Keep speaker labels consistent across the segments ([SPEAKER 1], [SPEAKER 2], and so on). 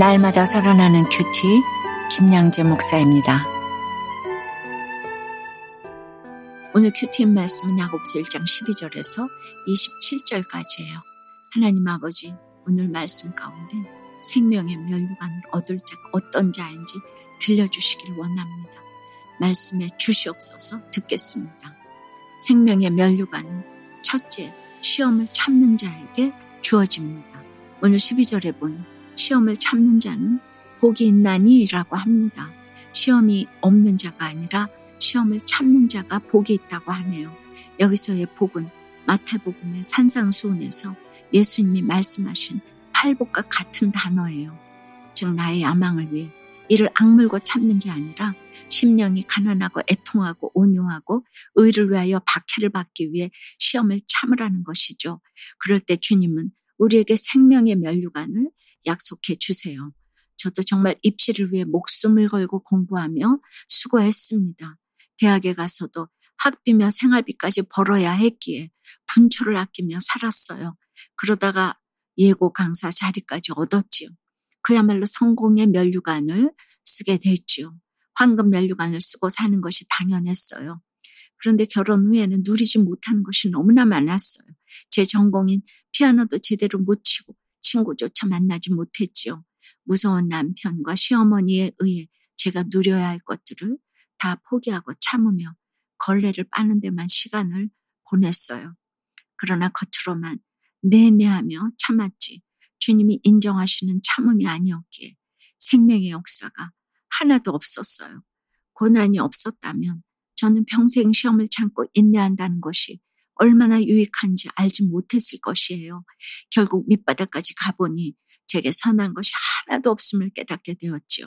[SPEAKER 1] 날마다 살아나는 큐티 김양재 목사입니다. 오늘 큐티 말씀은 야곱서 1장 12절에서 27절까지예요. 하나님 아버지 오늘 말씀 가운데 생명의 멸류관을 얻을 자가 어떤 자인지 들려주시길 원합니다. 말씀에 주시옵소서 듣겠습니다. 생명의 멸류관은 첫째 시험을 참는 자에게 주어집니다. 오늘 12절에 보니 시험을 참는 자는 복이 있나니라고 합니다. 시험이 없는 자가 아니라 시험을 참는 자가 복이 있다고 하네요. 여기서의 복은 마태복음의 산상수훈에서 예수님이 말씀하신 팔복과 같은 단어예요. 즉 나의 야망을 위해 이를 악물고 참는 게 아니라 심령이 가난하고 애통하고 온유하고 의를 위하여 박해를 받기 위해 시험을 참으라는 것이죠. 그럴 때 주님은 우리에게 생명의 면류관을 약속해 주세요. 저도 정말 입시를 위해 목숨을 걸고 공부하며 수고했습니다. 대학에 가서도 학비며 생활비까지 벌어야 했기에 분초를 아끼며 살았어요. 그러다가 예고 강사 자리까지 얻었지요. 그야말로 성공의 면류관을 쓰게 됐죠. 황금 면류관을 쓰고 사는 것이 당연했어요. 그런데 결혼 후에는 누리지 못하는 것이 너무나 많았어요. 제 전공인 피아노도 제대로 못 치고 친구조차 만나지 못했지요. 무서운 남편과 시어머니에 의해 제가 누려야 할 것들을 다 포기하고 참으며 걸레를 빠는 데만 시간을 보냈어요. 그러나 겉으로만 내내하며 참았지 주님이 인정하시는 참음이 아니었기에 생명의 역사가 하나도 없었어요. 고난이 없었다면 저는 평생 시험을 참고 인내한다는 것이 얼마나 유익한지 알지 못했을 것이에요. 결국 밑바닥까지 가보니 제게 선한 것이 하나도 없음을 깨닫게 되었지요.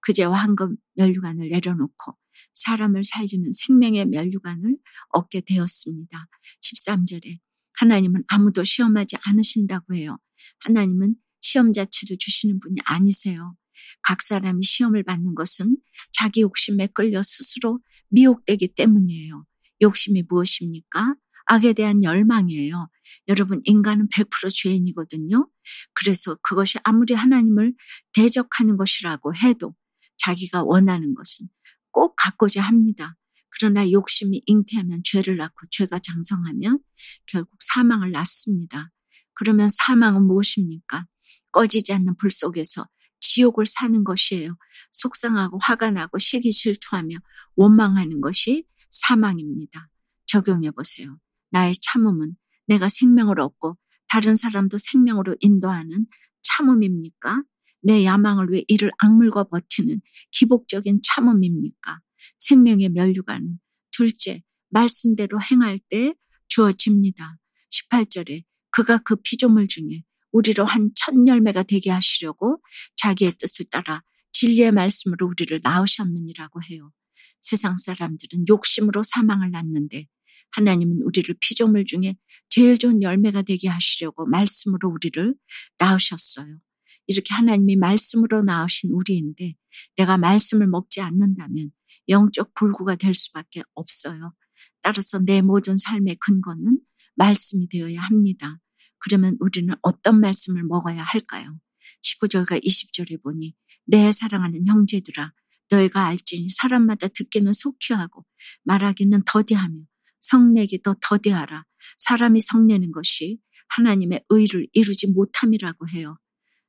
[SPEAKER 1] 그제 황금 면류관을 내려놓고 사람을 살리는 생명의 면류관을 얻게 되었습니다. 13절에 하나님은 아무도 시험하지 않으신다고 해요. 하나님은 시험 자체를 주시는 분이 아니세요. 각 사람이 시험을 받는 것은 자기 욕심에 끌려 스스로 미혹되기 때문이에요. 욕심이 무엇입니까? 악에 대한 열망이에요. 여러분, 인간은 100% 죄인이거든요. 그래서 그것이 아무리 하나님을 대적하는 것이라고 해도 자기가 원하는 것은 꼭 갖고자 합니다. 그러나 욕심이 잉태하면 죄를 낳고 죄가 장성하면 결국 사망을 낳습니다. 그러면 사망은 무엇입니까? 꺼지지 않는 불 속에서 지옥을 사는 것이에요. 속상하고 화가 나고 시기 질투하며 원망하는 것이 사망입니다. 적용해 보세요. 나의 참음은 내가 생명을 얻고 다른 사람도 생명으로 인도하는 참음입니까? 내 야망을 위해 이를 악물고 버티는 기복적인 참음입니까? 생명의 멸류관은 둘째, 말씀대로 행할 때 주어집니다. 18절에 그가 그 피조물 중에 우리로 한 첫 열매가 되게 하시려고 자기의 뜻을 따라 진리의 말씀으로 우리를 낳으셨느니라고 해요. 세상 사람들은 욕심으로 사망을 낳는데 하나님은 우리를 피조물 중에 제일 좋은 열매가 되게 하시려고 말씀으로 우리를 낳으셨어요. 이렇게 하나님이 말씀으로 낳으신 우리인데 내가 말씀을 먹지 않는다면 영적 불구가 될 수밖에 없어요. 따라서 내 모든 삶의 근거는 말씀이 되어야 합니다. 그러면 우리는 어떤 말씀을 먹어야 할까요? 19절과 20절에 보니 내 사랑하는 형제들아 너희가 알지니 사람마다 듣기는 속히 하고 말하기는 더디하며 성내기도 더디하라. 사람이 성내는 것이 하나님의 의를 이루지 못함이라고 해요.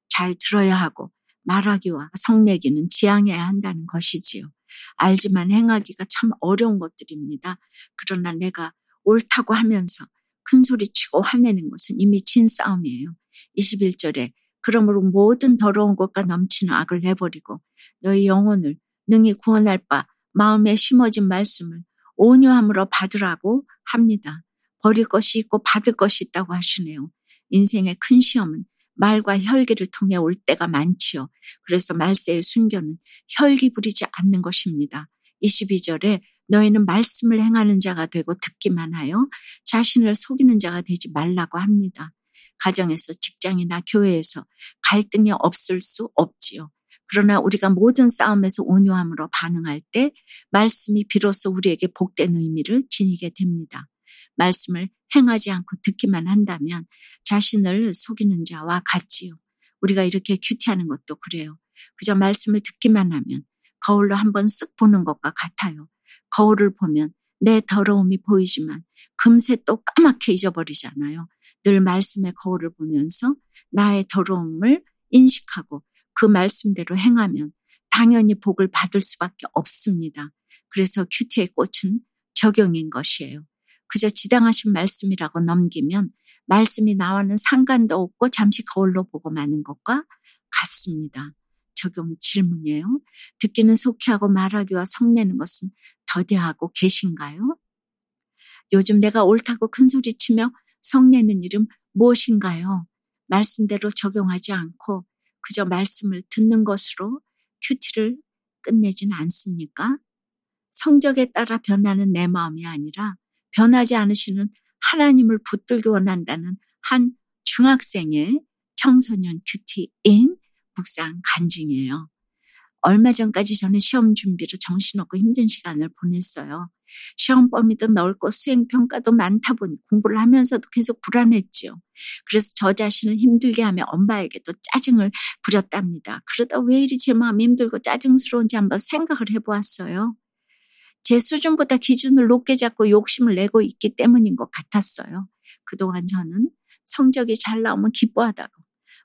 [SPEAKER 1] 잘 들어야 하고 말하기와 성내기는 지향해야 한다는 것이지요. 알지만 행하기가 참 어려운 것들입니다. 그러나 내가 옳다고 하면서 큰 소리치고 화내는 것은 이미 진 싸움이에요. 21절에 그러므로 모든 더러운 것과 넘치는 악을 내버리고 너희 영혼을 능히 구원할 바 마음에 심어진 말씀을 온유함으로 받으라고 합니다. 버릴 것이 있고 받을 것이 있다고 하시네요. 인생의 큰 시험은 말과 혈기를 통해 올 때가 많지요. 그래서 말세의 순교는 혈기 부리지 않는 것입니다. 22절에 너희는 말씀을 행하는 자가 되고 듣기만 하여 자신을 속이는 자가 되지 말라고 합니다. 가정에서 직장이나 교회에서 갈등이 없을 수 없지요. 그러나 우리가 모든 싸움에서 온유함으로 반응할 때 말씀이 비로소 우리에게 복된 의미를 지니게 됩니다. 말씀을 행하지 않고 듣기만 한다면 자신을 속이는 자와 같지요. 우리가 이렇게 큐티하는 것도 그래요. 그저 말씀을 듣기만 하면 거울로 한번 쓱 보는 것과 같아요. 거울을 보면 내 더러움이 보이지만 금세 또 까맣게 잊어버리잖아요. 늘 말씀의 거울을 보면서 나의 더러움을 인식하고 그 말씀대로 행하면 당연히 복을 받을 수밖에 없습니다. 그래서 큐티의 꽃은 적용인 것이에요. 그저 지당하신 말씀이라고 넘기면 말씀이 나와는 상관도 없고 잠시 거울로 보고 마는 것과 같습니다. 적용 질문이에요. 듣기는 속히하고 말하기와 성내는 것은 더디하고 계신가요? 요즘 내가 옳다고 큰소리치며 성내는 일은 무엇인가요? 말씀대로 적용하지 않고 그저 말씀을 듣는 것으로 QT를 끝내진 않습니까? 성적에 따라 변하는 내 마음이 아니라 변하지 않으시는 하나님을 붙들기 원한다는 한 중학생의 청소년 QTin 묵상 간증이에요. 얼마 전까지 저는 시험 준비로 정신없고 힘든 시간을 보냈어요. 시험 범위도 넓고 수행 평가도 많다 보니 공부를 하면서도 계속 불안했지요. 그래서 저 자신을 힘들게 하며 엄마에게도 짜증을 부렸답니다. 그러다 왜 이리 제 마음이 힘들고 짜증스러운지 한번 생각을 해보았어요. 제 수준보다 기준을 높게 잡고 욕심을 내고 있기 때문인 것 같았어요. 그동안 저는 성적이 잘 나오면 기뻐하다고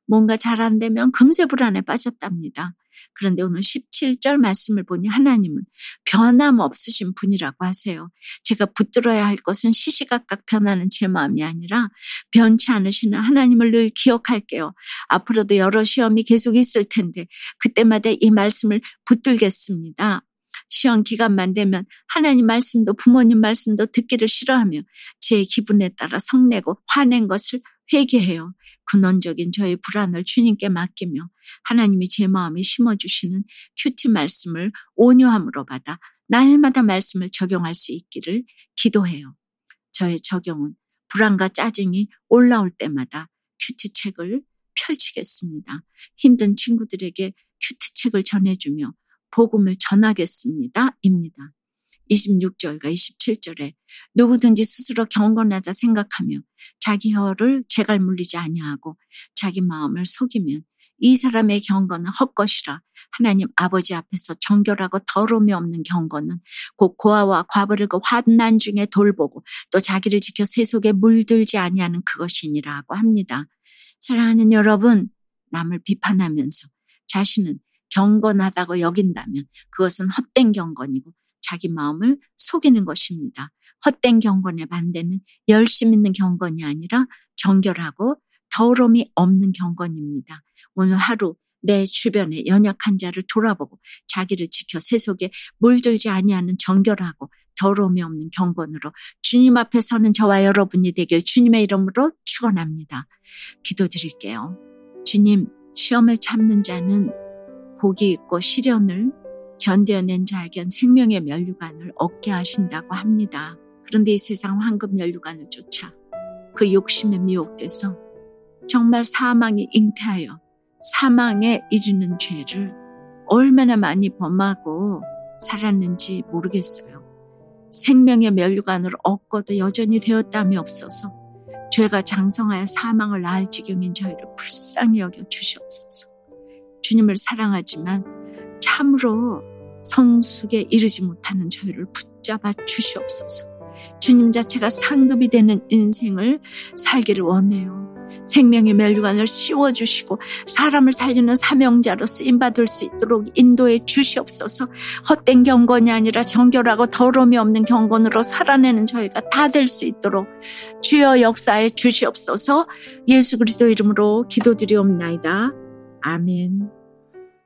[SPEAKER 1] 뭔가 잘 안 되면 금세 불안에 빠졌답니다. 그런데 오늘 17절 말씀을 보니 하나님은 변함없으신 분이라고 하세요. 제가 붙들어야 할 것은 시시각각 변하는 제 마음이 아니라 변치 않으시는 하나님을 늘 기억할게요. 앞으로도 여러 시험이 계속 있을 텐데 그때마다 이 말씀을 붙들겠습니다. 시험 기간만 되면 하나님 말씀도 부모님 말씀도 듣기를 싫어하며 제 기분에 따라 성내고 화낸 것을 회개해요. 근원적인 저의 불안을 주님께 맡기며 하나님이 제 마음에 심어주시는 큐티 말씀을 온유함으로 받아 날마다 말씀을 적용할 수 있기를 기도해요. 저의 적용은 불안과 짜증이 올라올 때마다 QT 책을 펼치겠습니다. 힘든 친구들에게 QT 책을 전해주며 복음을 전하겠습니다. 입니다. 26절과 27절에 누구든지 스스로 경건하다 생각하며 자기 혀를 재갈 물리지 아니하고 자기 마음을 속이면 이 사람의 경건은 헛것이라 하나님 아버지 앞에서 정결하고 더러움이 없는 경건은 곧 고아와 과부를 그 환난 중에 돌보고 또 자기를 지켜 세속에 물들지 아니하는 그것이니라고 합니다. 사랑하는 여러분, 남을 비판하면서 자신은 경건하다고 여긴다면 그것은 헛된 경건이고 자기 마음을 속이는 것입니다. 헛된 경건의 반대는 열심 있는 경건이 아니라 정결하고 더러움이 없는 경건입니다. 오늘 하루 내 주변에 연약한 자를 돌아보고 자기를 지켜 세속에 물들지 아니하는 정결하고 더러움이 없는 경건으로 주님 앞에 서는 저와 여러분이 되길 주님의 이름으로 축원합니다. 기도드릴게요. 주님, 시험을 참는 자는 복이 있고 시련을 견뎌낸 자에겐 생명의 면류관을 얻게 하신다고 합니다. 그런데 이 세상 황금 면류관을 쫓아 그 욕심에 미혹돼서 정말 사망이 잉태하여 사망에 이르는 죄를 얼마나 많이 범하고 살았는지 모르겠어요. 생명의 면류관을 얻고도 여전히 되었담이 없어서 죄가 장성하여 사망을 낳을 지경인 저희를 불쌍히 여겨 주시옵소서. 주님을 사랑하지만 참으로 성숙에 이르지 못하는 저희를 붙잡아 주시옵소서. 주님 자체가 상급이 되는 인생을 살기를 원해요. 생명의 멸류관을 씌워주시고 사람을 살리는 사명자로 쓰임받을 수 있도록 인도해 주시옵소서 헛된 경건이 아니라 정결하고 더러움이 없는 경건으로 살아내는 저희가 다 될 수 있도록 주여 역사해 주시옵소서 예수 그리스도 이름으로 기도드리옵나이다. 아멘.